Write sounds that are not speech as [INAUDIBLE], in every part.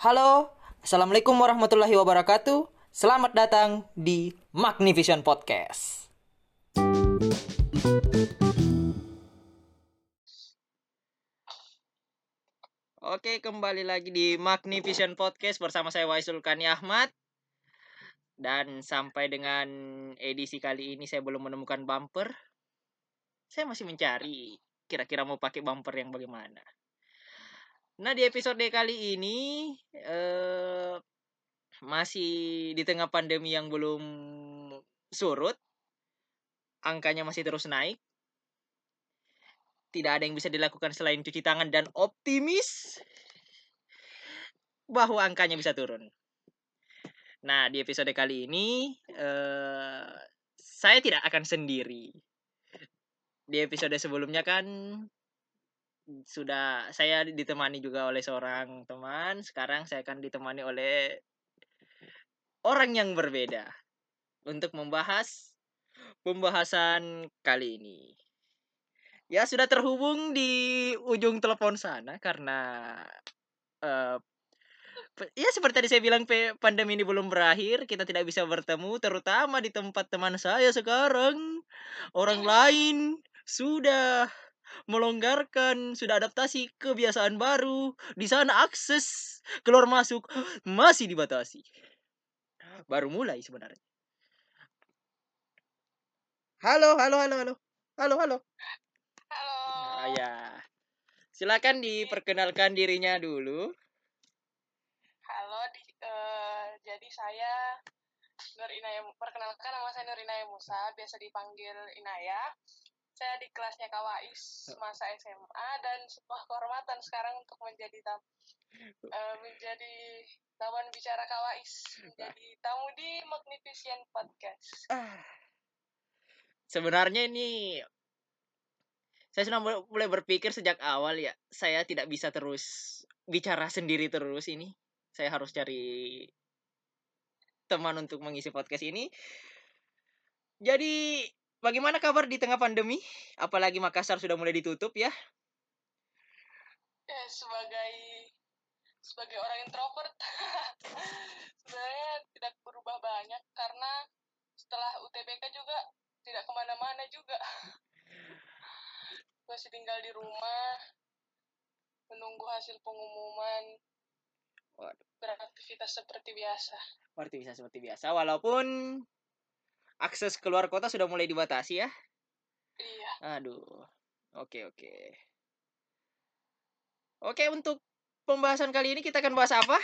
Halo, Assalamualaikum warahmatullahi wabarakatuh. Selamat datang di Magnivision Podcast. Oke, kembali lagi di Magnivision Podcast bersama saya Waisul Kani Ahmad. Dan sampai dengan edisi kali ini saya belum menemukan bumper. Saya masih mencari kira-kira mau pakai bumper yang bagaimana. Nah, di episode kali ini eh masih di tengah pandemi yang belum surut. Angkanya masih terus naik. Tidak ada yang bisa dilakukan selain cuci tangan dan optimis bahwa angkanya bisa turun. Nah, di episode kali ini eh saya tidak akan sendiri. Di episode sebelumnya kan sudah saya ditemani juga oleh seorang teman. Sekarang saya akan ditemani oleh orang yang berbeda untuk membahas pembahasan kali ini. Ya sudah terhubung di ujung telepon sana karena eh ya seperti tadi saya bilang pandemi ini belum berakhir, kita tidak bisa bertemu terutama di tempat teman saya sekarang. Orang lain sudah melonggarkan, sudah adaptasi kebiasaan baru. Di sana akses keluar masuk masih dibatasi. Baru mulai sebenarnya. Halo, halo, halo, halo. Halo, halo. Halo. Ah, ya. Silakan diperkenalkan dirinya dulu. Halo, di, eh, jadi saya Nur Inaya, perkenalkan nama saya Nur Inaya Musa, biasa dipanggil Inaya. Saya di kelasnya Kawais masa SMA dan sebuah kehormatan sekarang untuk menjadi tam, eh, menjadi lawan bicara Kawais, menjadi tamu di Magnificent Podcast. Ah. Sebenarnya ini saya sudah mulai berpikir sejak awal ya, saya tidak bisa terus bicara sendiri terus ini. Saya harus cari teman untuk mengisi podcast ini. Jadi, bagaimana kabar di tengah pandemi? Apalagi Makassar sudah mulai ditutup ya. Ya, sebagai sebagai orang introvert [LAUGHS] sebenarnya tidak berubah banyak karena setelah UTBK juga tidak ke mana-mana juga [LAUGHS] masih tinggal di rumah menunggu hasil pengumuman Waduh. beraktivitas seperti biasa Seperti bisa seperti biasa walaupun akses keluar kota sudah mulai dibatasi ya. iya Aduh. Oke, oke. Oke, untuk pembahasan kali ini kita akan bahas apa?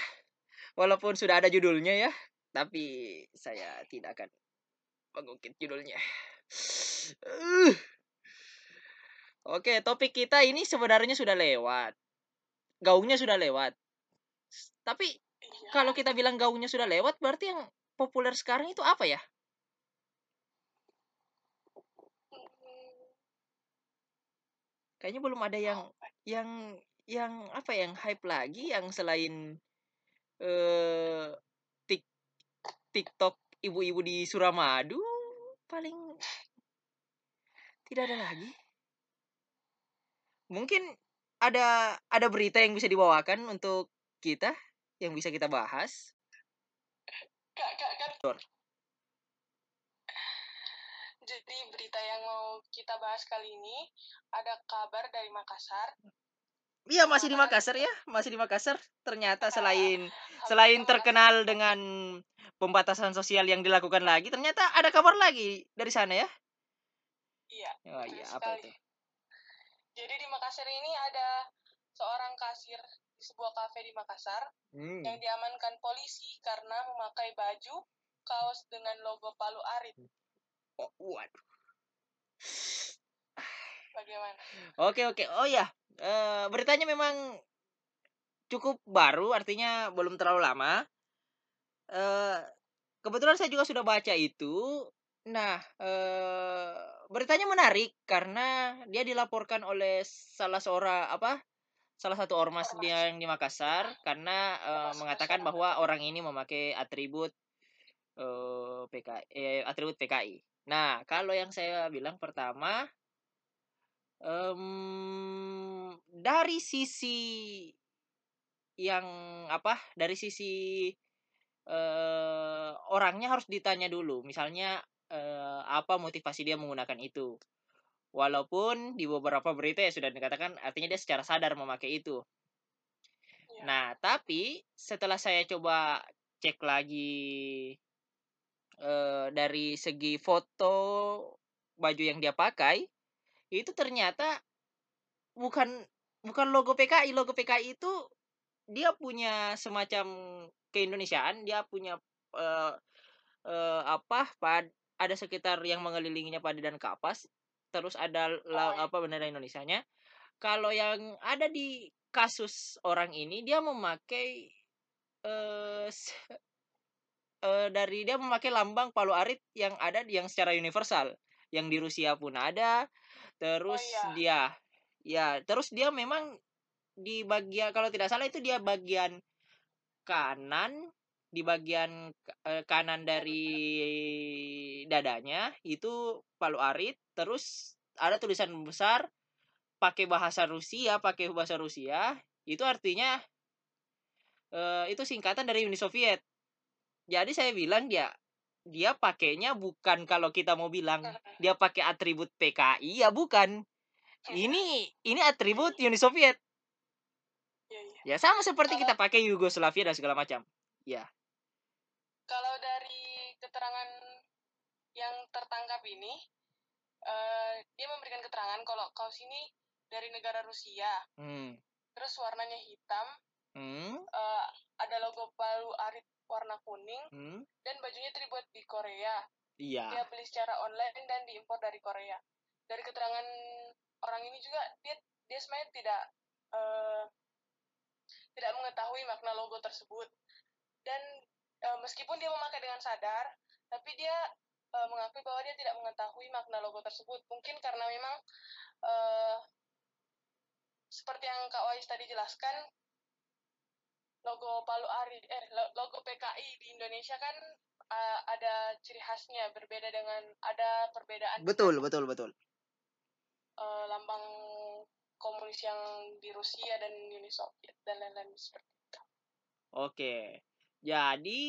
Walaupun sudah ada judulnya ya, tapi saya tidak akan mengungkit judulnya. Uh. [SIGHS] Oke, topik kita ini sebenarnya sudah lewat. Gaungnya sudah lewat. Tapi iya kalau kita bilang gaungnya sudah lewat, berarti yang populer sekarang itu apa ya? Kayaknya belum ada yang yang yang apa yang hype lagi yang selain eh tik TikTok ibu-ibu di Suramadu paling tidak ada lagi. Mungkin ada ada berita yang bisa dibawakan untuk kita yang bisa kita bahas. kak kak. Jadi berita yang mau kita bahas kali ini ada kabar dari Makassar Iya masih di Makassar ya, masih di Makassar. Ternyata selain selain terkenal dengan pembatasan sosial yang dilakukan lagi, ternyata ada kabar lagi dari sana ya. iya Oh iya, apa sekali. itu? Jadi di Makassar ini ada seorang kasir di sebuah kafe di Makassar Hmm. yang diamankan polisi karena memakai baju kaos dengan logo Palu Arit. Oh, waduh. Bagaimana? Oke oke. Oh ya, eh, beritanya memang cukup baru, artinya belum terlalu lama. Eh, kebetulan saya juga sudah baca itu. Nah, eh, beritanya menarik karena dia dilaporkan oleh salah seorang apa? Salah satu ormas dia yang di Makassar karena Ormas mengatakan bahwa orang ini memakai atribut eh PKI, eh, atribut PKI. Nah, kalau yang saya bilang pertama em, dari sisi yang apa dari sisi eh orangnya harus ditanya dulu. Misalnya eh, apa motivasi dia menggunakan itu? Walaupun di beberapa berita ya sudah dikatakan artinya dia secara sadar memakai itu. Iya. nah tapi setelah saya coba cek lagi eh, dari segi foto baju yang dia pakai itu ternyata bukan bukan logo PKI logo PKI itu dia punya semacam keindonesiaan dia punya eh, eh, apa pad ada sekitar yang mengelilinginya padi dan kapas terus ada la- Oh, iya. apa bendera Indonesianya kalau yang ada di kasus orang ini dia memakai eh, eh, dari dia memakai lambang Palu Arit yang ada di- yang secara universal. Yang di Rusia pun ada terus iya. dia ya terus dia memang di bagian kalau tidak salah itu dia bagian kanan di bagian eh, kanan dari dadanya itu Palu Arit terus ada tulisan besar pakai bahasa Rusia pakai bahasa Rusia. Itu artinya eh, itu singkatan dari Uni Soviet jadi saya bilang dia dia pakainya bukan kalau kita mau bilang dia [LAUGHS] pakai atribut PKI ya bukan ini [LAUGHS] ini atribut Uni Soviet Iya, iya. ya sama seperti Kalau- kita pakai Yugoslavia dan segala macam Kalau dari keterangan yang tertangkap ini, eh, dia memberikan keterangan kalau kaos ini dari negara Rusia, hmm. terus warnanya hitam, Hmm. eh, ada logo Palu Arit warna kuning, Hmm. dan bajunya itu dibuat di Korea. iya Dia beli secara online dan diimpor dari Korea. Dari keterangan orang ini juga dia dia sebenarnya tidak eh, tidak mengetahui makna logo tersebut. Dan eh, meskipun dia memakai dengan sadar, tapi dia eh, mengakui bahwa dia tidak mengetahui makna logo tersebut. Mungkin karena memang eh, seperti yang Kak Wais tadi jelaskan, logo Palu Arit, eh lo- logo PKI di Indonesia kan eh, ada ciri khasnya berbeda dengan ada perbedaan betul betul betul eh, lambang komunis yang di Rusia dan Uni Soviet dan lain-lain seperti itu. Oke. Jadi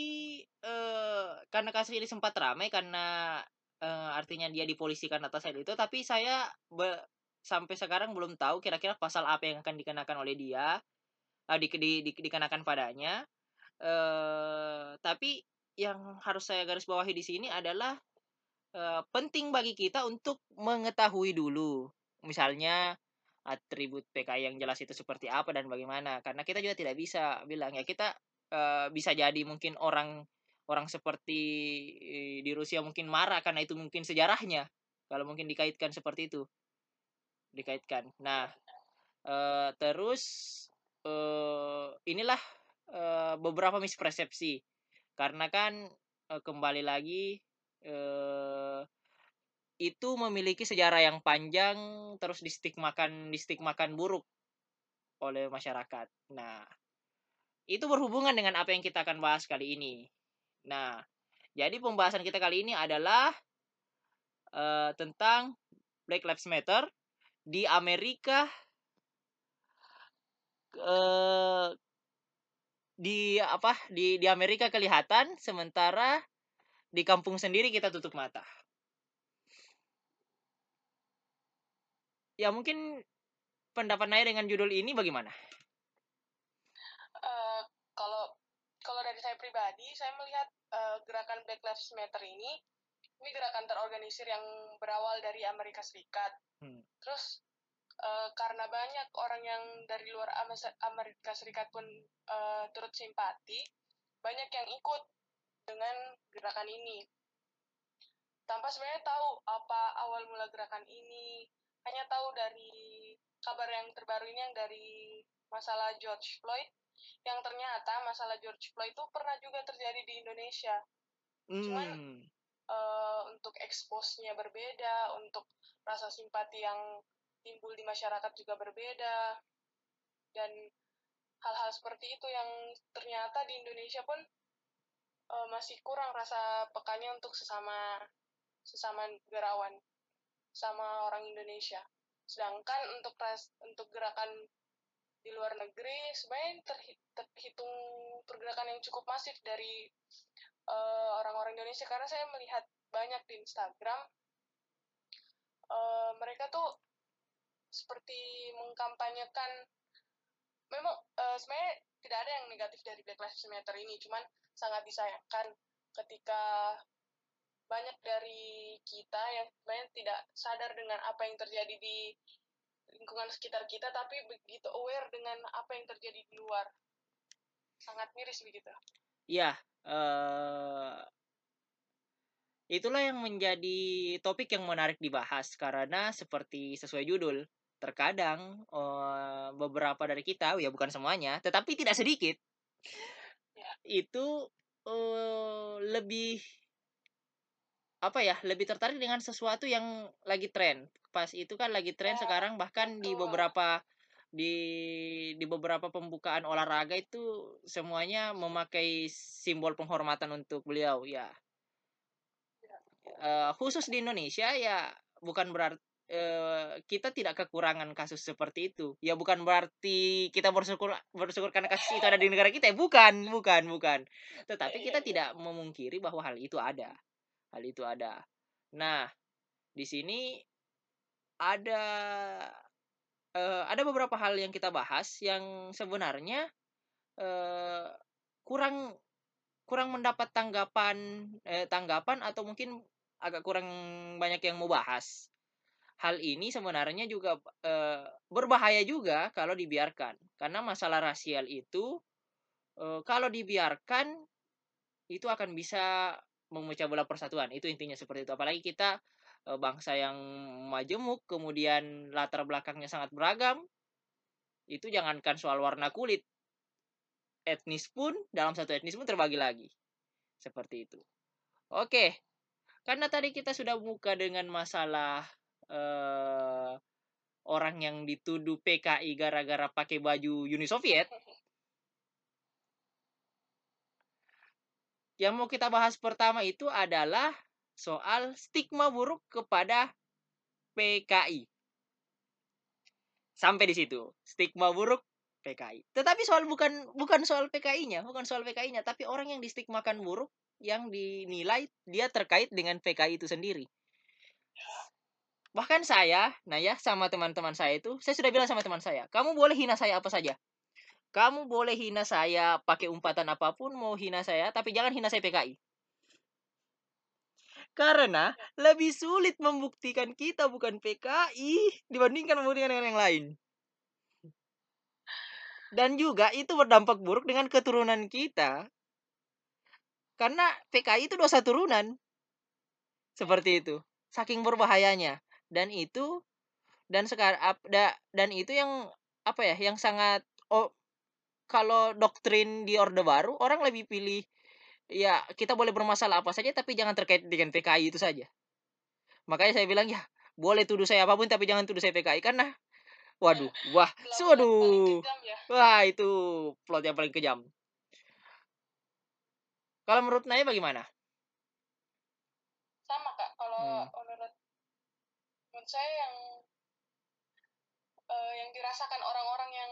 eh karena kasus ini sempat ramai karena eh, artinya dia dipolisikan atas hal itu, tapi saya sampai sekarang belum tahu kira-kira pasal apa yang akan dikenakan oleh dia, eh, di, di- di- dikenakan padanya. Eh tapi yang harus saya garis bawahi di sini adalah eh, penting bagi kita untuk mengetahui dulu, misalnya atribut PKI yang jelas itu seperti apa dan bagaimana, karena kita juga tidak bisa bilang ya kita eh, bisa jadi mungkin orang orang seperti di Rusia mungkin marah karena itu mungkin sejarahnya kalau mungkin dikaitkan seperti itu dikaitkan nah eh, terus eh, inilah eh, beberapa mispersepsi karena kan eh, kembali lagi eh, itu memiliki sejarah yang panjang terus distigmakan distigmakan buruk oleh masyarakat nah itu berhubungan dengan apa yang kita akan bahas kali ini. Nah, jadi pembahasan kita kali ini adalah eh, tentang Black Lives Matter di Amerika eh, di apa di di Amerika kelihatan sementara di kampung sendiri kita tutup mata. Ya mungkin pendapat Naya dengan judul ini bagaimana? Eh, kalau kalau dari saya pribadi, saya melihat eh, gerakan Black Lives Matter ini ini gerakan terorganisir yang berawal dari Amerika Serikat. Hmm. Terus eh, karena banyak orang yang dari luar Amerika Serikat pun eh, turut simpati, banyak yang ikut dengan gerakan ini. Tanpa sebenarnya tahu apa awal mula gerakan ini, hanya tahu dari kabar yang terbaru ini yang dari masalah George Floyd yang ternyata masalah George Floyd itu pernah juga terjadi di Indonesia. Cuman, Hmm. Eh, untuk expose-nya berbeda, untuk rasa simpati yang timbul di masyarakat juga berbeda, dan hal-hal seperti itu yang ternyata di Indonesia pun eh, masih kurang rasa pekanya untuk sesama sesama negarawan, sama orang Indonesia. Sedangkan untuk ras, untuk gerakan di luar negeri sebenarnya terhi- terhitung pergerakan yang cukup masif dari eh, orang-orang Indonesia karena saya melihat banyak di Instagram eh, mereka tuh seperti mengkampanyekan memang eh, sebenarnya tidak ada yang negatif dari Black Lives Matter ini cuman sangat disayangkan ketika banyak dari kita yang sebenarnya tidak sadar dengan apa yang terjadi di lingkungan sekitar kita tapi begitu aware dengan apa yang terjadi di luar. Sangat miris begitu. Iya, eh itulah yang menjadi topik yang menarik dibahas karena seperti sesuai judul, terkadang eh, beberapa dari kita, ya bukan semuanya, tetapi tidak sedikit, itu eh, lebih apa ya, lebih tertarik dengan sesuatu yang lagi tren. Pas itu kan lagi tren Ya, sekarang bahkan di beberapa di di beberapa pembukaan olahraga itu semuanya memakai simbol penghormatan untuk beliau ya Eh, khusus di Indonesia ya bukan berarti eh, kita tidak kekurangan kasus seperti itu. Ya bukan berarti kita bersyukur bersyukur karena kasus itu ada di negara kita ya bukan bukan bukan. Tetapi kita tidak memungkiri bahwa hal itu ada. Hal itu ada. Nah di sini ada eh, ada beberapa hal yang kita bahas yang sebenarnya eh, kurang kurang mendapat tanggapan eh, tanggapan atau mungkin agak kurang banyak yang mau bahas. Hal ini sebenarnya juga eh, berbahaya juga kalau dibiarkan. Karena masalah rasial itu eh, kalau dibiarkan itu akan bisa memecah belah persatuan. Itu intinya seperti itu. Apalagi kita eh, bangsa yang majemuk, kemudian latar belakangnya sangat beragam. Itu jangankan soal warna kulit, etnis pun dalam satu etnis pun terbagi lagi. Seperti itu. Oke, karena tadi kita sudah buka dengan masalah eh, orang yang dituduh PKI gara-gara pakai baju Uni Soviet. Yang mau kita bahas pertama itu adalah soal stigma buruk kepada PKI. Sampai di situ, stigma buruk PKI. Tetapi soal bukan bukan soal PKI-nya, bukan soal PKI-nya, tapi orang yang distigmakan buruk yang dinilai dia terkait dengan PKI itu sendiri. Bahkan saya, nah ya sama teman-teman saya itu, saya sudah bilang sama teman saya, kamu boleh hina saya apa saja. Kamu boleh hina saya pakai umpatan apa pun, mau hina saya, tapi jangan hina saya PKI. Karena lebih sulit membuktikan kita bukan PKI dibandingkan membuktikan dengan yang lain. Dan juga itu berdampak buruk dengan keturunan kita. Karena PKI itu dosa turunan. Seperti itu. Saking berbahayanya. Dan itu dan sekarang dan itu yang apa ya, yang sangat oh kalau doktrin di Orde Baru orang lebih pilih ya kita boleh bermasalah apa saja tapi jangan terkait dengan PKI itu saja. Makanya saya bilang ya boleh tuduh saya apa pun tapi jangan tuduh saya PKI karena waduh wah waduh ya. wah itu plot yang paling kejam. Kalau menurut Naya bagaimana? Sama kak, kalau Hmm. menurut menurut saya yang eh, yang dirasakan orang-orang yang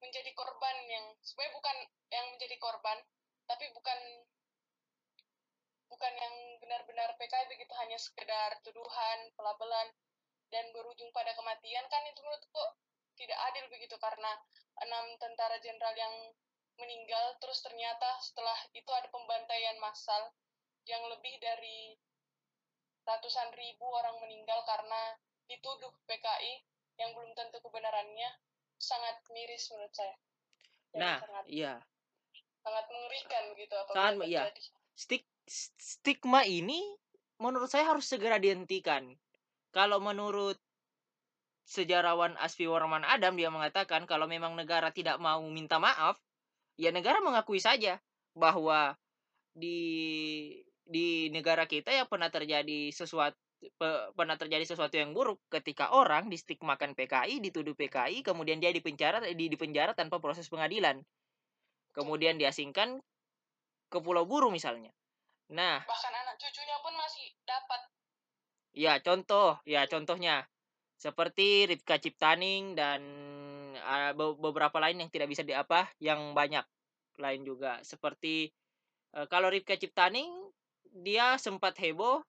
menjadi korban yang sebenarnya bukan yang menjadi korban, tapi bukan bukan yang benar-benar PKI begitu hanya sekedar tuduhan, pelabelan dan berujung pada kematian kan itu menurutku tidak adil begitu karena enam tentara jenderal yang meninggal terus ternyata setelah itu ada pembantaian massal yang lebih dari ratusan ribu orang meninggal karena dituduh PKI yang belum tentu kebenarannya sangat miris menurut saya. Dan Nah, sangat, iya. sangat mengerikan begitu apa Sangat, iya. Stik, stigma ini menurut saya harus segera dihentikan. Kalau menurut sejarawan Asfi Warman Adam dia mengatakan kalau memang negara tidak mau minta maaf, ya negara mengakui saja bahwa di di negara kita ya pernah terjadi sesuatu pernah terjadi sesuatu yang buruk ketika orang distigmakan PKI, dituduh PKI, kemudian dia dipenjara di dipenjara tanpa proses pengadilan. Kemudian diasingkan ke Pulau Buru misalnya. Nah, bahkan anak cucunya pun masih dapat. Ya, contoh, ya contohnya seperti Ripka Ciptaning dan uh, beberapa lain yang tidak bisa di apa yang banyak lain juga. Seperti uh, kalau Ripka Ciptaning dia sempat heboh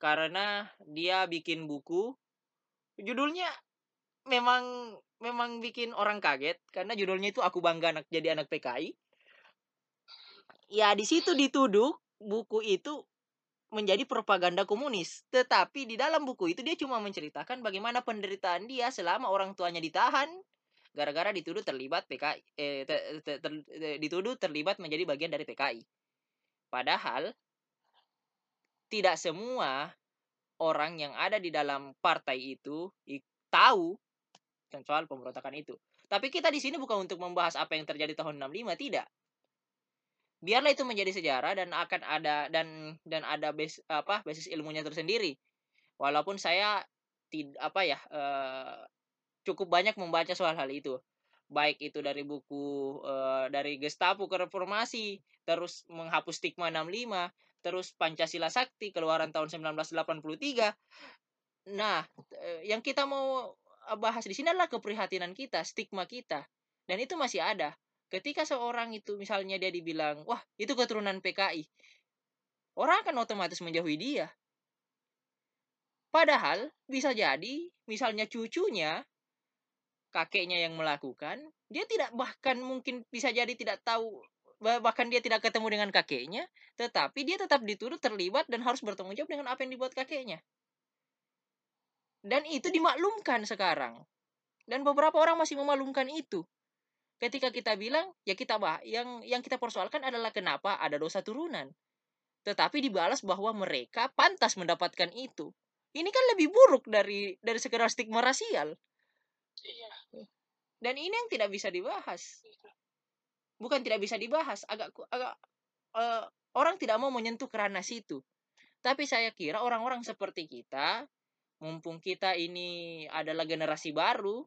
karena dia bikin buku. Judulnya memang memang bikin orang kaget karena judulnya itu aku bangga anak jadi anak PKI ya di situ dituduh buku itu menjadi propaganda komunis. Tetapi di dalam buku itu dia cuma menceritakan bagaimana penderitaan dia selama orang tuanya ditahan gara-gara dituduh terlibat PKI eh, ter, ter, ter, dituduh terlibat menjadi bagian dari PKI. Padahal tidak semua orang yang ada di dalam partai itu tahu soal pemberontakan itu. Tapi kita di sini bukan untuk membahas apa yang terjadi tahun 65, tidak biarlah itu menjadi sejarah dan akan ada dan dan ada base apa basis ilmunya tersendiri walaupun saya tidak apa ya uh, cukup banyak membaca soal hal itu. Baik itu dari buku uh, dari Gestapo ke reformasi terus menghapus stigma 65 terus Pancasila Sakti keluaran tahun 1983 nah yang kita mau bahas di sini adalah keprihatinan kita stigma kita dan itu masih ada. Ketika seorang itu misalnya dia dibilang wah itu keturunan PKI orang akan otomatis menjauhi dia. Padahal bisa jadi misalnya cucunya kakeknya yang melakukan dia tidak bahkan mungkin bisa jadi tidak tahu bahkan dia tidak ketemu dengan kakeknya tetapi dia tetap dituduh terlibat dan harus bertanggung jawab dengan apa yang dibuat kakeknya. Dan itu dimaklumkan sekarang. Dan beberapa orang masih memaklumkan itu. Ketika kita bilang ya kita bah yang yang kita persoalkan adalah kenapa ada dosa turunan. Tetapi dibalas bahwa mereka pantas mendapatkan itu. Ini kan lebih buruk dari dari sekedar stigma rasial. Iya. Dan ini yang tidak bisa dibahas bukan tidak bisa dibahas agak agak uh, orang tidak mau menyentuh kerana situ tapi saya kira orang-orang seperti kita mumpung kita ini adalah generasi baru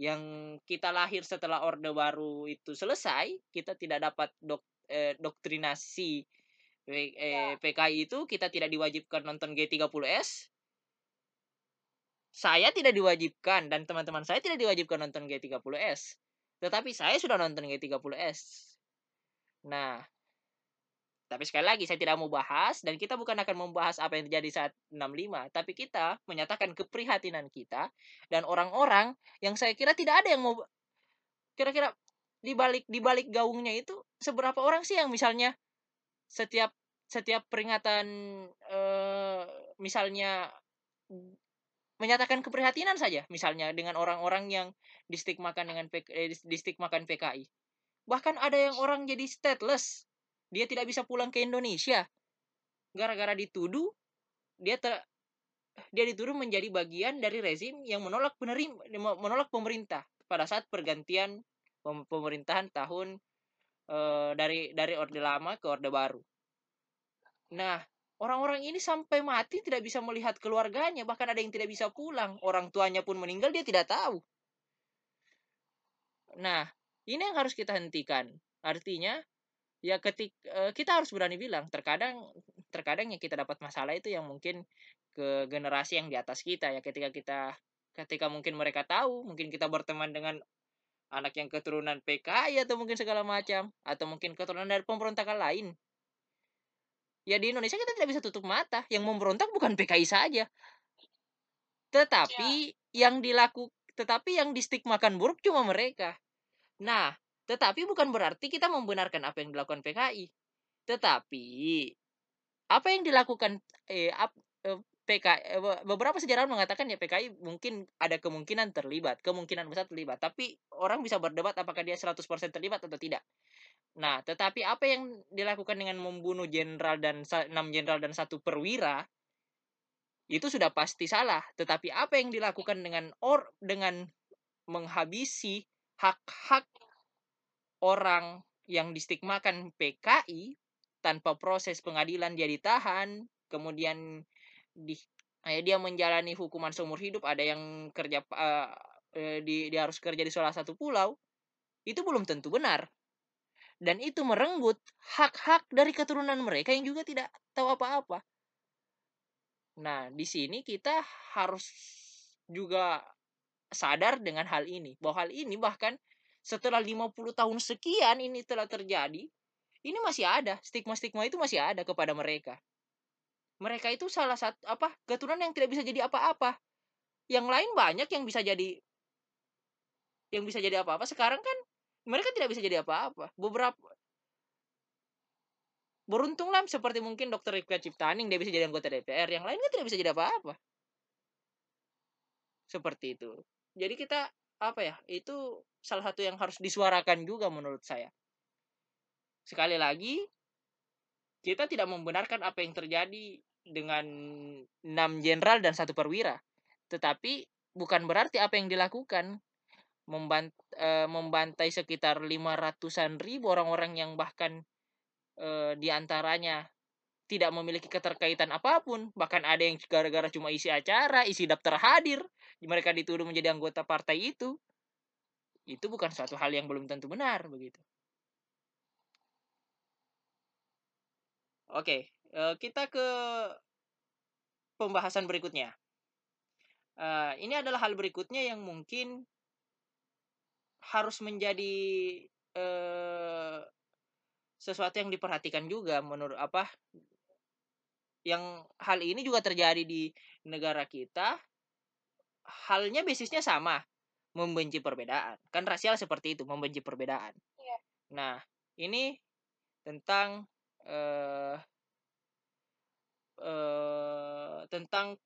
yang kita lahir setelah Orde Baru itu selesai, kita tidak dapat dok, eh, doktrinasi eh, ya. PKI itu, kita tidak diwajibkan nonton G30S. Saya tidak diwajibkan dan teman-teman saya tidak diwajibkan nonton G30S. Tetapi saya sudah nonton G30S. Nah, tapi sekali lagi saya tidak mau bahas dan kita bukan akan membahas apa yang terjadi saat 65, tapi kita menyatakan keprihatinan kita dan orang-orang yang saya kira tidak ada yang mau kira-kira di balik di balik gaungnya itu seberapa orang sih yang misalnya setiap setiap peringatan eh, misalnya menyatakan keprihatinan saja misalnya dengan orang-orang yang distigmakan dengan eh, distigmakan PKI bahkan ada yang orang jadi stateless. Dia tidak bisa pulang ke Indonesia. Gara-gara dituduh dia ter dia dituduh menjadi bagian dari rezim yang menolak penerima menolak pemerintah pada saat pergantian pemerintahan tahun e, dari dari orde lama ke orde baru. Nah, orang-orang ini sampai mati tidak bisa melihat keluarganya, bahkan ada yang tidak bisa pulang. Orang tuanya pun meninggal dia tidak tahu. Nah, ini yang harus kita hentikan. Artinya, ya ketik uh, kita harus berani bilang terkadang terkadang yang kita dapat masalah itu yang mungkin ke generasi yang di atas kita ya ketika kita ketika mungkin mereka tahu mungkin kita berteman dengan anak yang keturunan PKI atau mungkin segala macam atau mungkin keturunan dari pemberontakan lain ya di Indonesia kita tidak bisa tutup mata yang memberontak bukan PKI saja tetapi ya. yang dilaku tetapi yang distigmakan buruk cuma mereka nah tetapi bukan berarti kita membenarkan apa yang dilakukan PKI. Tetapi apa yang dilakukan eh, ap, eh PKI eh, beberapa sejarawan mengatakan ya PKI mungkin ada kemungkinan terlibat, kemungkinan besar terlibat, tapi orang bisa berdebat apakah dia 100% terlibat atau tidak. Nah, tetapi apa yang dilakukan dengan membunuh jenderal dan enam jenderal dan satu perwira itu sudah pasti salah. Tetapi apa yang dilakukan dengan or dengan menghabisi hak-hak orang yang distigmakan PKI tanpa proses pengadilan dia ditahan, kemudian di eh, dia menjalani hukuman seumur hidup, ada yang kerja uh, di dia harus kerja di salah satu pulau, itu belum tentu benar. Dan itu merenggut hak-hak dari keturunan mereka yang juga tidak tahu apa-apa. Nah, di sini kita harus juga sadar dengan hal ini bahwa hal ini bahkan setelah 50 tahun sekian ini telah terjadi ini masih ada stigma-stigma itu masih ada kepada mereka. Mereka itu salah satu apa keturunan yang tidak bisa jadi apa-apa. Yang lain banyak yang bisa jadi yang bisa jadi apa-apa. Sekarang kan mereka tidak bisa jadi apa-apa. Beberapa beruntunglah seperti mungkin dokter Rifka Ciptaning dia bisa jadi anggota DPR yang lain kan tidak bisa jadi apa-apa. Seperti itu. Jadi kita apa ya itu salah satu yang harus disuarakan juga menurut saya. Sekali lagi kita tidak membenarkan apa yang terjadi dengan enam jenderal dan satu perwira. Tetapi bukan berarti apa yang dilakukan membant e, membantai sekitar lima ratusan ribu orang-orang yang bahkan e, di antaranya tidak memiliki keterkaitan apa pun. Bahkan ada yang gara-gara cuma isi acara isi daftar hadir mereka dituduh menjadi anggota partai itu. Itu bukan suatu hal yang belum tentu benar begitu. Oke uh, kita ke pembahasan berikutnya. Uh, ini adalah hal berikutnya yang mungkin harus menjadi uh, sesuatu yang diperhatikan juga menurut apa yang hal ini juga terjadi di negara kita halnya basisnya sama membenci perbedaan. Kan rasial seperti itu membenci perbedaan. Iya. nah ini tentang uh, uh, tentang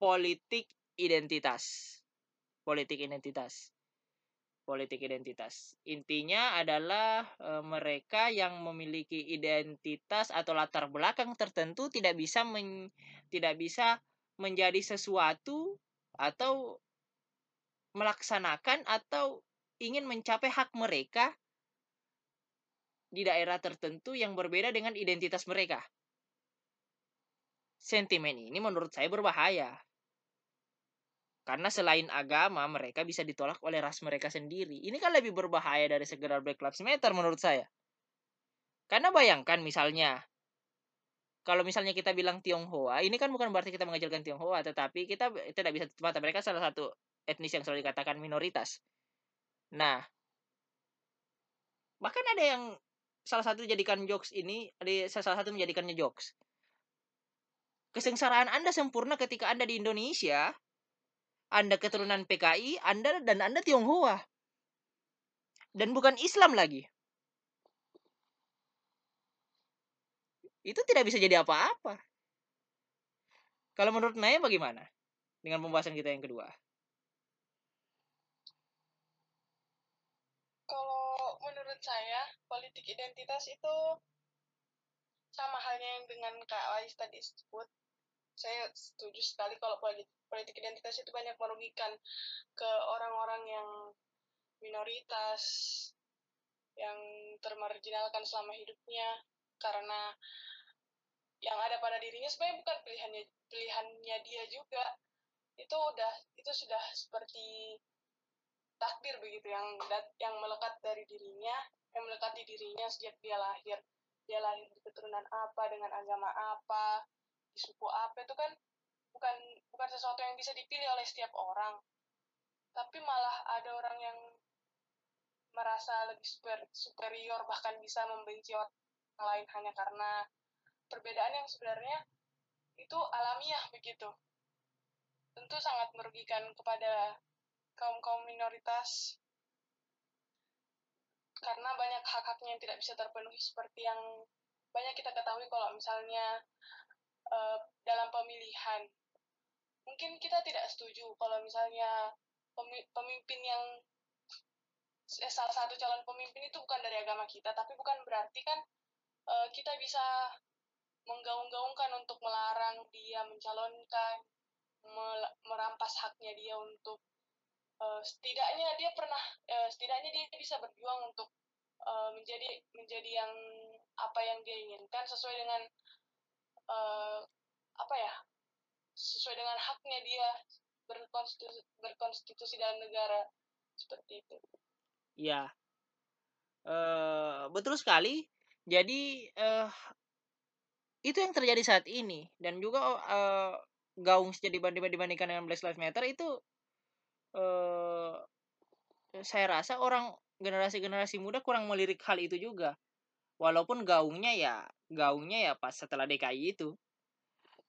politik identitas. Politik identitas politik identitas. Intinya adalah e, mereka yang memiliki identitas atau latar belakang tertentu tidak bisa men, tidak bisa menjadi sesuatu atau melaksanakan atau ingin mencapai hak mereka di daerah tertentu yang berbeda dengan identitas mereka. Sentimen ini menurut saya berbahaya karena selain agama, mereka bisa ditolak oleh ras mereka sendiri. Ini kan lebih berbahaya dari sekedar Black Lives Matter menurut saya. Karena bayangkan misalnya, kalau misalnya kita bilang Tionghoa, ini kan bukan berarti kita mengajarkan Tionghoa, tetapi kita tidak bisa mata mereka salah satu etnis yang selalu dikatakan minoritas. Nah, bahkan ada yang salah satu jadikan jokes ini, ada salah satu menjadikannya jokes. Kesengsaraan Anda sempurna ketika Anda di Indonesia, anda keturunan PKI, Anda dan Anda Tionghoa. Dan bukan Islam lagi. Itu tidak bisa jadi apa-apa. Kalau menurut Naya bagaimana? Dengan pembahasan kita yang kedua. Kalau menurut saya, politik identitas itu sama halnya yang dengan Kak Ais tadi sebut. Saya setuju sekali kalau politik identitas itu banyak merugikan ke orang-orang yang minoritas yang termarginalkan selama hidupnya karena yang ada pada dirinya sebenarnya bukan pilihannya pilihannya dia juga. Itu udah itu sudah seperti takdir begitu yang yang melekat dari dirinya yang melekat di dirinya sejak dia lahir. Dia lahir di keturunan apa dengan agama apa suku apa itu kan bukan bukan sesuatu yang bisa dipilih oleh setiap orang. Tapi malah ada orang yang merasa lebih super, superior bahkan bisa membenci orang lain hanya karena perbedaan yang sebenarnya itu alamiah begitu. Tentu sangat merugikan kepada kaum kaum minoritas karena banyak hak-haknya yang tidak bisa terpenuhi seperti yang banyak kita ketahui kalau misalnya uh, dalam pemilihan. Mungkin kita tidak setuju kalau misalnya pemimpin yang eh, salah satu calon pemimpin itu bukan dari agama kita, tapi bukan berarti kan uh, kita bisa menggaung-gaungkan untuk melarang dia mencalonkan, merampas haknya dia untuk uh, setidaknya dia pernah uh, setidaknya dia bisa berjuang untuk uh, menjadi menjadi yang apa yang dia inginkan sesuai dengan uh, apa ya sesuai dengan haknya dia berkonstitusi, berkonstitusi dalam negara seperti itu. Iya, uh, betul sekali. Jadi uh, itu yang terjadi saat ini dan juga uh, gaung jadi dibandingkan dengan Black Lives Matter itu eh saya rasa orang generasi-generasi muda kurang melirik hal itu juga. Walaupun gaungnya ya gaungnya ya pas setelah DKI itu.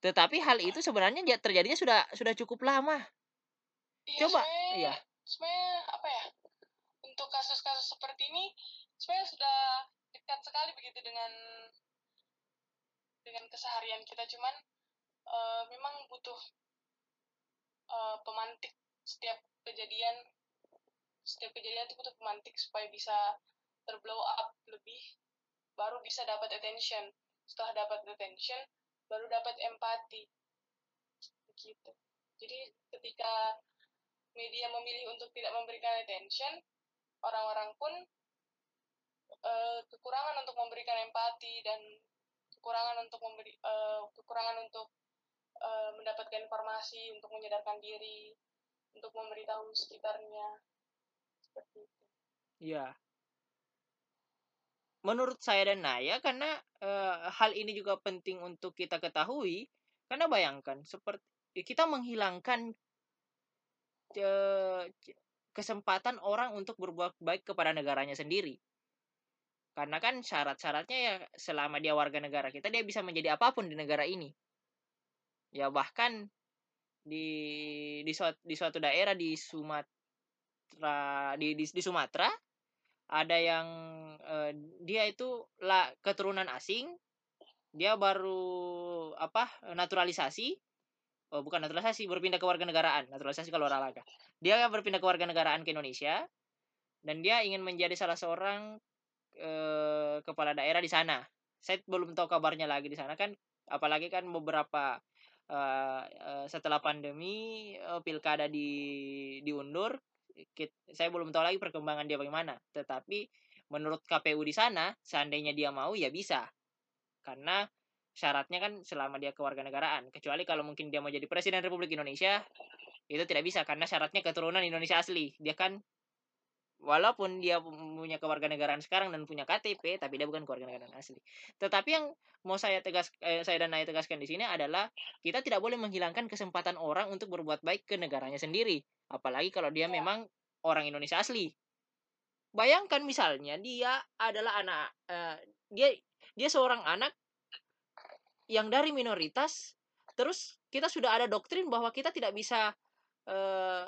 Tetapi hal itu sebenarnya ya terjadinya sudah sudah cukup lama. Iya, Coba, sebenarnya- iya. sebenarnya apa ya untuk kasus-kasus seperti ini sebenarnya sudah dekat sekali begitu dengan dengan keseharian kita cuman eh, memang butuh eh, pemantik setiap kejadian setiap kejadian itu butuh pemantik supaya bisa terblow up lebih baru bisa dapat attention. Setelah dapat attention baru dapat empati. Begitu jadi ketika media memilih untuk tidak memberikan attention orang-orang pun eh, kekurangan untuk memberikan empati dan kekurangan untuk memberi eh, kekurangan untuk eh, mendapatkan informasi untuk menyadarkan diri untuk memberitahu sekitarnya. Seperti itu. Iya. Menurut saya dan Naya karena eh, hal ini juga penting untuk kita ketahui karena bayangkan seperti kita menghilangkan eh, kesempatan orang untuk berbuat baik kepada negaranya sendiri. Karena kan syarat-syaratnya ya selama dia warga negara kita dia bisa menjadi apa pun di negara ini. Ya bahkan di di suatu, di suatu daerah di Sumatera di di, di Sumatera ada yang eh, dia itu lah keturunan asing dia baru apa naturalisasi oh bukan naturalisasi berpindah ke warga negaraan naturalisasi kalau olahraga. Dia berpindah ke warga negaraan ke Indonesia dan dia ingin menjadi salah seorang eh, kepala daerah di sana. Saya belum tahu kabarnya lagi di sana kan apalagi kan beberapa eh, setelah pandemi eh, pilkada di diundur saya belum tahu lagi perkembangan dia bagaimana. Tetapi menurut KPU di sana, seandainya dia mau ya bisa. Karena syaratnya kan selama dia kewarganegaraan. Kecuali kalau mungkin dia mau jadi presiden Republik Indonesia, itu tidak bisa karena syaratnya keturunan Indonesia asli. Dia kan walaupun dia punya kewarganegaraan sekarang dan punya KTP, tapi dia bukan kewarganegaraan asli. Tetapi yang mau saya tegas eh, saya dan Naya tegaskan di sini adalah kita tidak boleh menghilangkan kesempatan orang untuk berbuat baik ke negaranya sendiri apalagi kalau dia Ya. memang orang Indonesia asli bayangkan misalnya dia adalah anak eh, dia dia seorang anak yang dari minoritas terus kita sudah ada doktrin bahwa kita tidak bisa eh,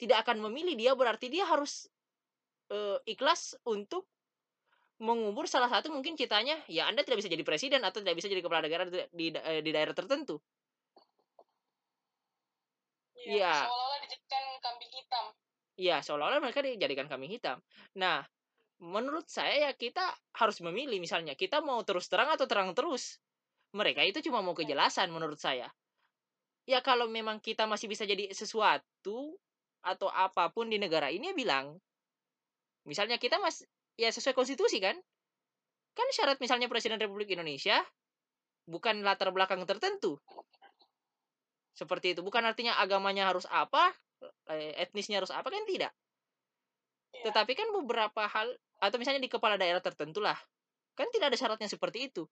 tidak akan memilih dia berarti dia harus eh, ikhlas untuk mengubur salah satu mungkin citanya ya anda tidak bisa jadi presiden atau tidak bisa jadi kepala negara di, di, di daerah tertentu. Iya, Iya. seolah-olah dijadikan kambing hitam. Ya seolah-olah mereka dijadikan kambing hitam. Nah menurut saya ya kita harus memilih misalnya kita mau terus terang atau terang terus. Mereka itu cuma mau kejelasan menurut saya. Ya kalau memang kita masih bisa jadi sesuatu atau apa pun di negara ini bilang misalnya kita mas ya sesuai konstitusi kan? Kan syarat misalnya presiden Republik Indonesia bukan latar belakang tertentu. Seperti itu bukan artinya agamanya harus apa eh, etnisnya harus apa kan tidak? Iya. tetapi kan beberapa hal atau misalnya di kepala daerah tertentu lah kan tidak ada syaratnya seperti itu.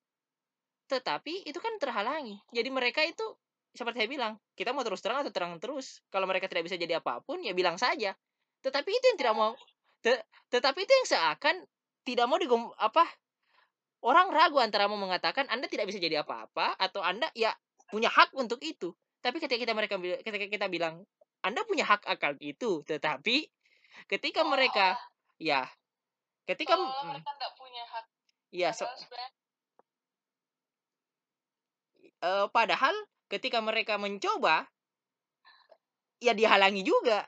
Tetapi itu kan terhalangi. Jadi mereka itu seperti saya bilang kita mau terus terang atau terang terus. Kalau mereka tidak bisa jadi apa pun ya bilang saja. Tetapi itu yang tidak mau te- tetapi itu yang seakan tidak mau digom apa orang ragu antara mau mengatakan anda tidak bisa jadi apa-apa atau anda ya punya hak untuk itu. Tapi ketika kita mereka ketika kita bilang anda punya hak akan itu tetapi ketika mereka ya ketika seolah-olah mm, mereka nggak punya hak ya so- eh, padahal ketika mereka mencoba ya dihalangi juga.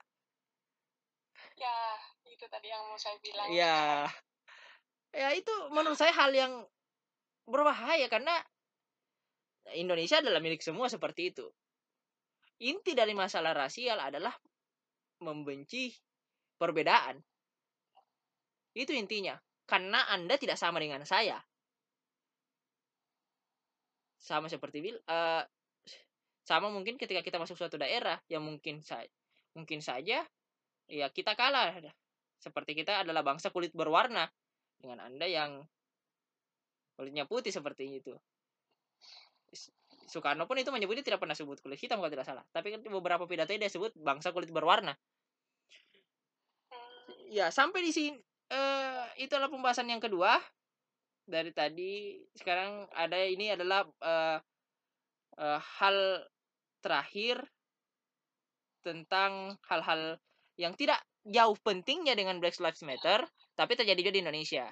Ya itu tadi yang mau saya bilang. Ya ya itu menurut saya hal yang berbahaya karena Indonesia adalah milik semua seperti itu. Inti dari masalah rasial adalah membenci perbedaan. Itu intinya. Karena anda tidak sama dengan saya. Sama seperti bil eh, sama mungkin ketika kita masuk suatu daerah yang mungkin saja mungkin saja ya kita kalah seperti kita adalah bangsa kulit berwarna dengan anda yang kulitnya putih seperti itu Soekarno pun itu menyebutnya tidak pernah sebut kulit hitam kalau tidak salah. Tapi kan beberapa pidato dia sebut bangsa kulit berwarna. Ya, sampai di sini eh itu adalah pembahasan yang kedua dari tadi. Sekarang ada ini adalah eh, eh, hal terakhir tentang hal-hal yang tidak jauh pentingnya dengan Black Lives Matter, tapi terjadi juga di Indonesia.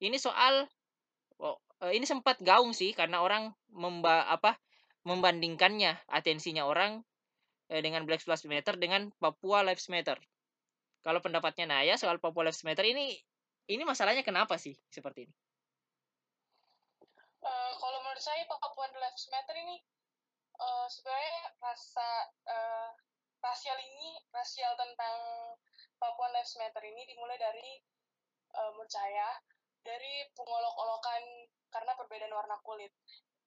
Ini soal oh, eh, ini sempat gaung sih karena orang memba apa membandingkannya atensinya orang eh, dengan Black Lives Matter dengan Papua Lives Matter. Kalau pendapatnya Naya soal Papua Lives Matter ini ini masalahnya kenapa sih seperti ini? Eh, kalau menurut saya Papua Lives Matter ini eh, sebenarnya rasa eh, rasial ini rasial tentang Papua Lives Matter ini dimulai dari eh, menurut saya dari pengolok-olokan karena perbedaan warna kulit.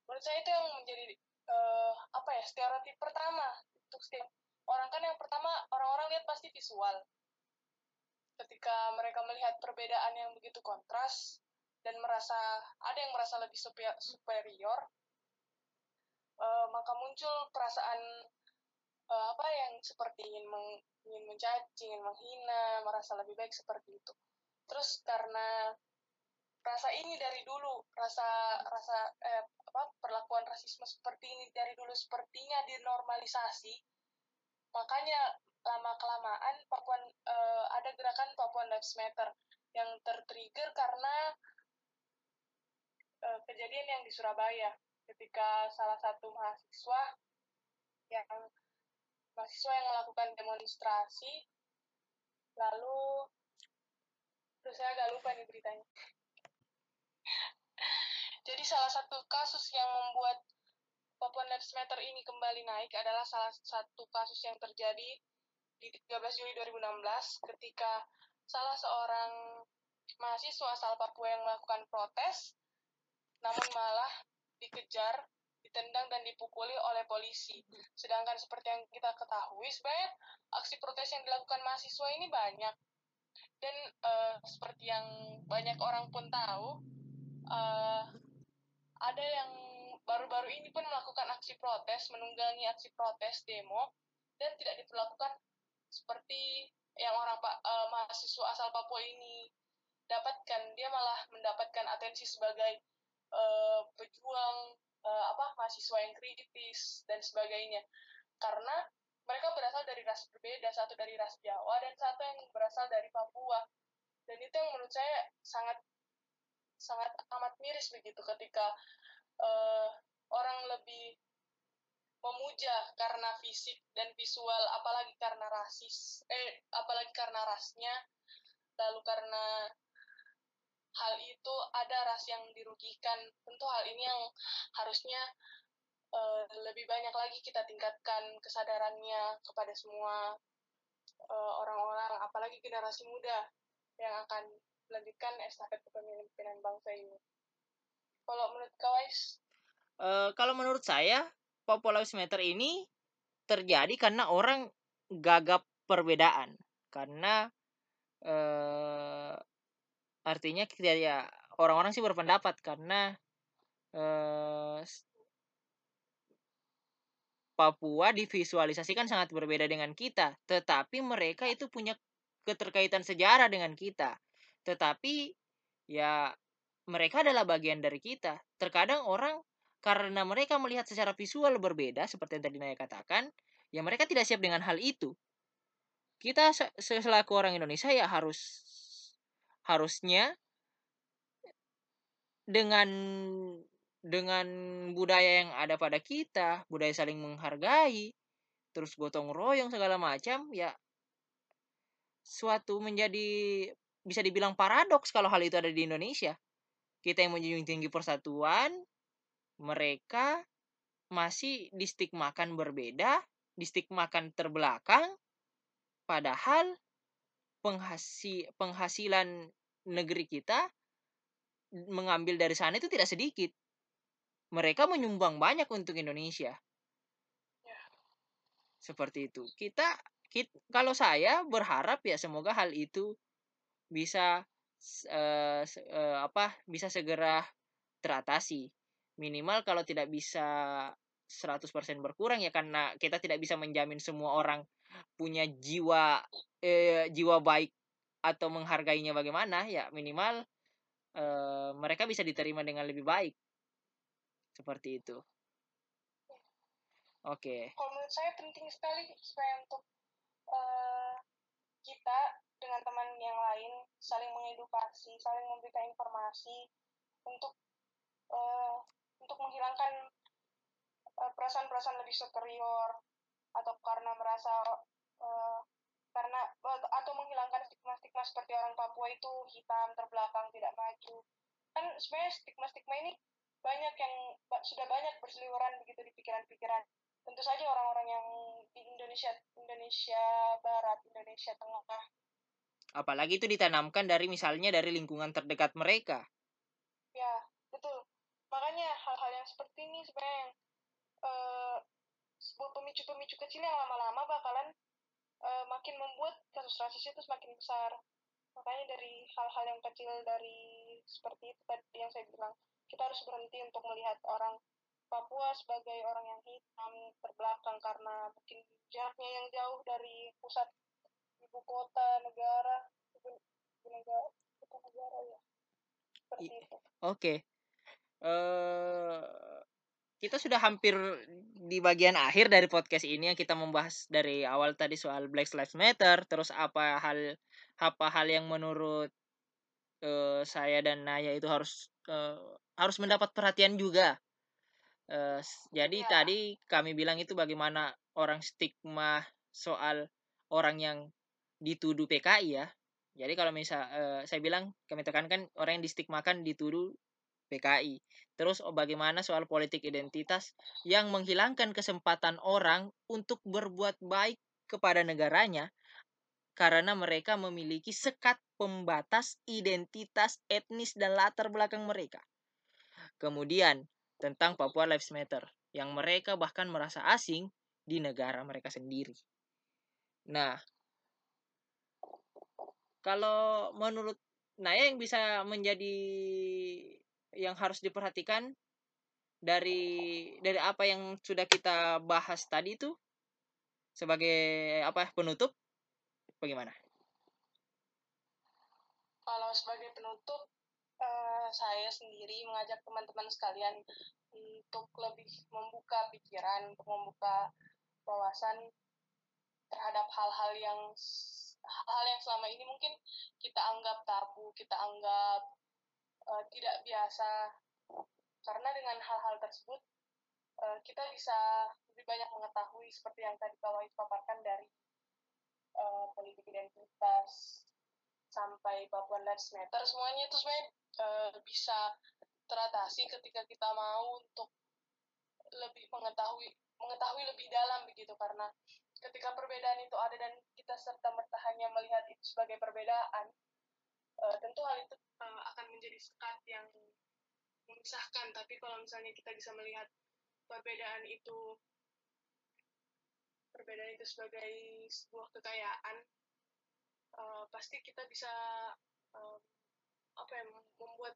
Menurut saya itu yang menjadi eh, apa ya stereotip pertama untuk setiap orang kan yang pertama orang-orang lihat pasti visual. Ketika mereka melihat perbedaan yang begitu kontras dan merasa ada yang merasa lebih superior, eh, maka muncul perasaan eh, apa yang seperti ingin meng, ingin mencaci, ingin menghina, merasa lebih baik seperti itu. Terus karena rasa ini dari dulu, rasa rasa eh, apa perlakuan rasisme seperti ini dari dulu sepertinya dinormalisasi, makanya lama kelamaan Papuan eh, ada gerakan Papuan Lives Matter yang tertrigger karena eh, kejadian yang di Surabaya ketika salah satu mahasiswa yang mahasiswa yang melakukan demonstrasi lalu terus saya agak lupa nih beritanya. [LAUGHS] Jadi salah satu kasus yang membuat Papua Lives Matter ini kembali naik adalah salah satu kasus yang terjadi di 13 Juli 2016 ketika salah seorang mahasiswa asal Papua yang melakukan protes namun malah dikejar, ditendang dan dipukuli oleh polisi. Sedangkan seperti yang kita ketahui, sebenarnya aksi protes yang dilakukan mahasiswa ini banyak. Dan uh, seperti yang banyak orang pun tahu, uh, ada yang baru-baru ini pun melakukan aksi protes, menunggangi aksi protes demo, dan tidak diperlakukan seperti yang orang uh, mahasiswa asal Papua ini dapatkan. Dia malah mendapatkan atensi sebagai uh, pejuang uh, apa mahasiswa yang kritis dan sebagainya. Karena mereka berasal dari ras berbeda satu dari ras Jawa dan satu yang berasal dari Papua. Dan itu yang menurut saya sangat sangat amat miris begitu ketika uh, orang lebih memuja karena fisik dan visual apalagi karena rasis eh apalagi karena rasnya lalu karena hal itu ada ras yang dirugikan. Tentu hal ini yang harusnya uh, lebih banyak lagi kita tingkatkan kesadarannya kepada semua uh, orang-orang, apalagi generasi muda yang akan melanjutkan estafet kepemimpinan bangsa ini. Kalau menurut Kawais? Uh, kalau menurut saya, popularitas meter ini terjadi karena orang gagap perbedaan. Karena uh, artinya kita ya orang-orang sih berpendapat karena eh, Papua divisualisasikan sangat berbeda dengan kita, tetapi mereka itu punya keterkaitan sejarah dengan kita. Tetapi ya mereka adalah bagian dari kita. Terkadang orang karena mereka melihat secara visual berbeda seperti yang tadi Naya katakan, ya mereka tidak siap dengan hal itu. Kita selaku orang Indonesia ya harus harusnya dengan dengan budaya yang ada pada kita, budaya saling menghargai, terus gotong royong segala macam, ya suatu menjadi bisa dibilang paradoks kalau hal itu ada di Indonesia. Kita yang menjunjung tinggi persatuan, mereka masih distigmakan berbeda, distigmakan terbelakang, padahal penghasi, penghasilan negeri kita mengambil dari sana itu tidak sedikit. Mereka menyumbang banyak untuk Indonesia. Ya. Seperti itu. Kita, kita kalau saya berharap ya semoga hal itu bisa uh, uh, apa bisa segera teratasi. Minimal kalau tidak bisa 100% berkurang ya karena kita tidak bisa menjamin semua orang punya jiwa eh, jiwa baik atau menghargainya bagaimana ya minimal eh, mereka bisa diterima dengan lebih baik. Seperti itu. Oke. Okay. kalau menurut saya penting sekali supaya untuk uh, kita dengan teman yang lain saling mengedukasi saling memberikan informasi untuk uh, untuk menghilangkan Eh, perasaan-perasaan lebih superior atau karena merasa uh, karena atau menghilangkan stigma-stigma seperti orang Papua itu hitam terbelakang tidak maju. Kan sebenarnya stigma-stigma ini banyak yang sudah banyak berseliweran begitu di pikiran-pikiran. Tentu saja orang-orang yang di Indonesia Indonesia Barat Indonesia Tengah. Apalagi itu ditanamkan dari misalnya dari lingkungan terdekat mereka. Ya betul. Makanya hal-hal yang seperti ini sebenarnya yang uh, sebuah pemicu-pemicu kecil yang lama-lama bakalan uh, makin membuat kasus rasis itu semakin besar. Makanya dari hal-hal yang kecil dari seperti itu tadi yang saya bilang, kita harus berhenti untuk melihat orang Papua sebagai orang yang hitam terbelakang karena mungkin jaraknya yang jauh dari pusat ibu kota negara ibu, negara ibu negara ya seperti itu. Oke. Okay. Uh, eh, kita sudah hampir di bagian akhir dari podcast ini yang kita membahas dari awal tadi soal Black Lives Matter, terus apa hal apa hal yang menurut uh, saya dan Naya itu harus uh, harus mendapat perhatian juga. Uh, jadi ya. tadi kami bilang itu bagaimana orang stigma soal orang yang dituduh PKI ya. Jadi kalau misal uh, saya bilang kami tekankan orang yang distigmakan dituduh PKI. Terus oh, bagaimana soal politik identitas yang menghilangkan kesempatan orang untuk berbuat baik kepada negaranya karena mereka memiliki sekat pembatas identitas etnis dan latar belakang mereka. Kemudian tentang Papua Lives Matter yang mereka bahkan merasa asing di negara mereka sendiri. Nah, kalau menurut Naya yang bisa menjadi yang harus diperhatikan dari dari apa yang sudah kita bahas tadi itu sebagai apa penutup bagaimana? Kalau sebagai penutup uh, saya sendiri mengajak teman-teman sekalian untuk lebih membuka pikiran, untuk membuka wawasan terhadap hal-hal yang hal yang selama ini mungkin kita anggap tabu, kita anggap uh, tidak biasa. Karena dengan hal-hal tersebut uh, kita bisa lebih banyak mengetahui seperti yang tadi kalau paparkan dari uh, politik identitas sampai Papua Lives Matter semuanya itu sebenarnya uh, bisa teratasi ketika kita mau untuk lebih mengetahui mengetahui lebih dalam begitu. Karena ketika perbedaan itu ada dan kita serta merta hanya melihat itu sebagai perbedaan uh, tentu hal itu uh, akan menjadi sekat yang memisahkan. Tapi kalau misalnya kita bisa melihat perbedaan itu perbedaan itu sebagai sebuah kekayaan uh, pasti kita bisa uh, apa ya membuat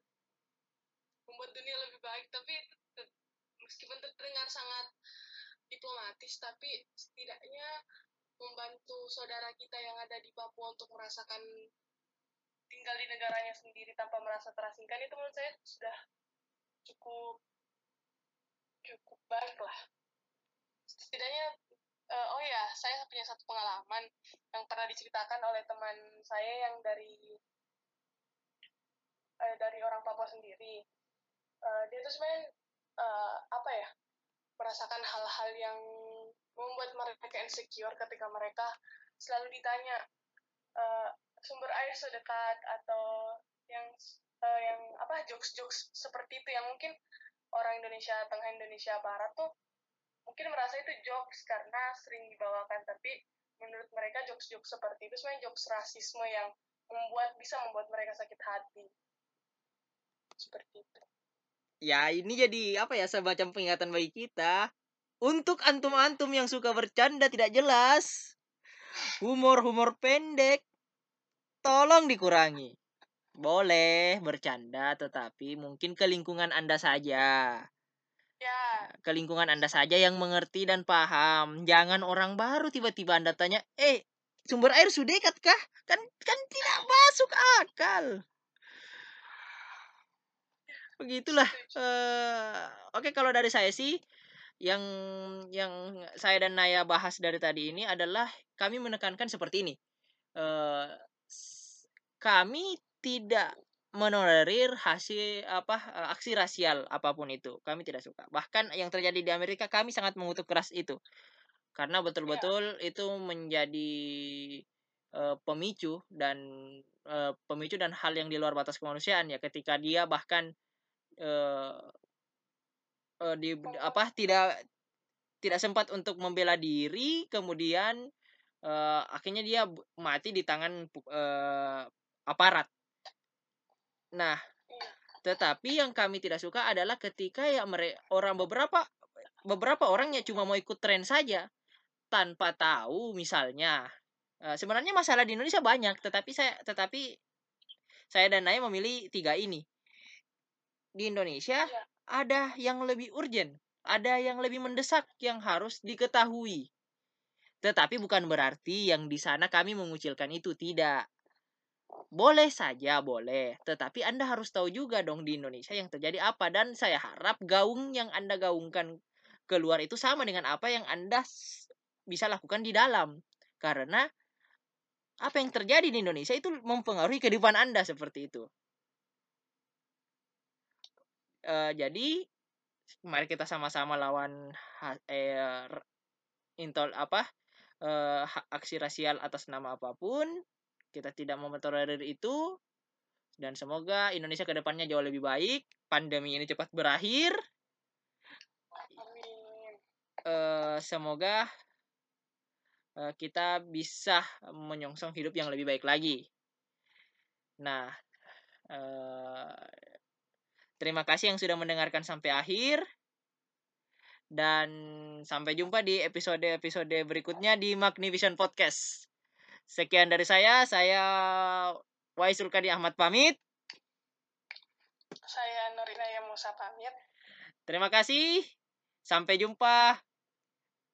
membuat dunia lebih baik. Tapi meskipun terdengar sangat diplomatis tapi setidaknya membantu saudara kita yang ada di Papua untuk merasakan tinggal di negaranya sendiri tanpa merasa terasingkan itu menurut saya sudah cukup cukup baik lah. Setidaknya uh, oh ya saya punya satu pengalaman yang pernah diceritakan oleh teman saya yang dari uh, dari orang Papua sendiri. Uh, dia tuh sebenarnya uh, apa ya merasakan hal-hal yang membuat mereka insecure ketika mereka selalu ditanya sumber air sedekat atau yang uh, yang apa jokes-jokes seperti itu yang mungkin orang Indonesia tengah Indonesia barat tuh mungkin merasa itu jokes karena sering dibawakan. Tapi menurut mereka jokes-jokes seperti itu sebenarnya jokes rasisme yang membuat bisa membuat mereka sakit hati. Seperti itu. Ya ini jadi apa ya semacam peringatan bagi kita. Untuk antum-antum yang suka bercanda tidak jelas. Humor-humor pendek tolong dikurangi. Boleh bercanda, tetapi mungkin ke lingkungan Anda saja. Ya, ke lingkungan Anda saja yang mengerti dan paham. Jangan orang baru tiba-tiba Anda tanya, "Eh, sumber air sudah dekat kah?" Kan kan tidak masuk akal. Begitulah. eh Oke, kalau dari saya sih yang yang saya dan Naya bahas dari tadi ini adalah kami menekankan seperti ini. s- kami tidak menolerir hasil apa eh, aksi rasial apa pun itu. Kami tidak suka. Bahkan yang terjadi di Amerika kami sangat mengutuk keras itu. Karena betul-betul itu menjadi eh, pemicu dan eh, pemicu dan hal yang di luar batas kemanusiaan ya ketika dia bahkan eh, di apa tidak tidak sempat untuk membela diri kemudian akhirnya dia mati di tangan aparat. Nah, tetapi yang kami tidak suka adalah ketika ya mereka orang beberapa beberapa orang ya cuma mau ikut tren saja tanpa tahu misalnya eh, sebenarnya masalah di Indonesia banyak tetapi saya tetapi saya dan Naya memilih tiga ini di Indonesia Iya. ada yang lebih urgent ada yang lebih mendesak yang harus diketahui tetapi bukan berarti yang di sana kami mengucilkan itu tidak boleh saja boleh. Tetapi anda harus tahu juga dong di Indonesia yang terjadi apa. Dan saya harap gaung yang anda gaungkan keluar itu sama dengan apa yang anda bisa lakukan di dalam. Karena apa yang terjadi di Indonesia itu mempengaruhi kehidupan anda seperti itu. Eh, jadi mari kita sama-sama lawan eh, intol apa ha- aksi rasial atas nama apa pun kita tidak mau mentolerir itu. Dan semoga Indonesia ke depannya jauh lebih baik. Pandemi ini cepat berakhir. Eh, semoga eh, kita bisa menyongsong hidup yang lebih baik lagi. Nah eh, terima kasih yang sudah mendengarkan sampai akhir. Dan sampai jumpa di episode-episode berikutnya di Magnivision Podcast. Sekian dari saya, saya Wai Sulkadi Ahmad pamit. Saya Nurinaya Musa pamit. Terima kasih. Sampai jumpa.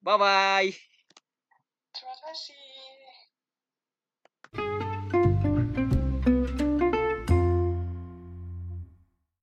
Bye bye. Terima kasih.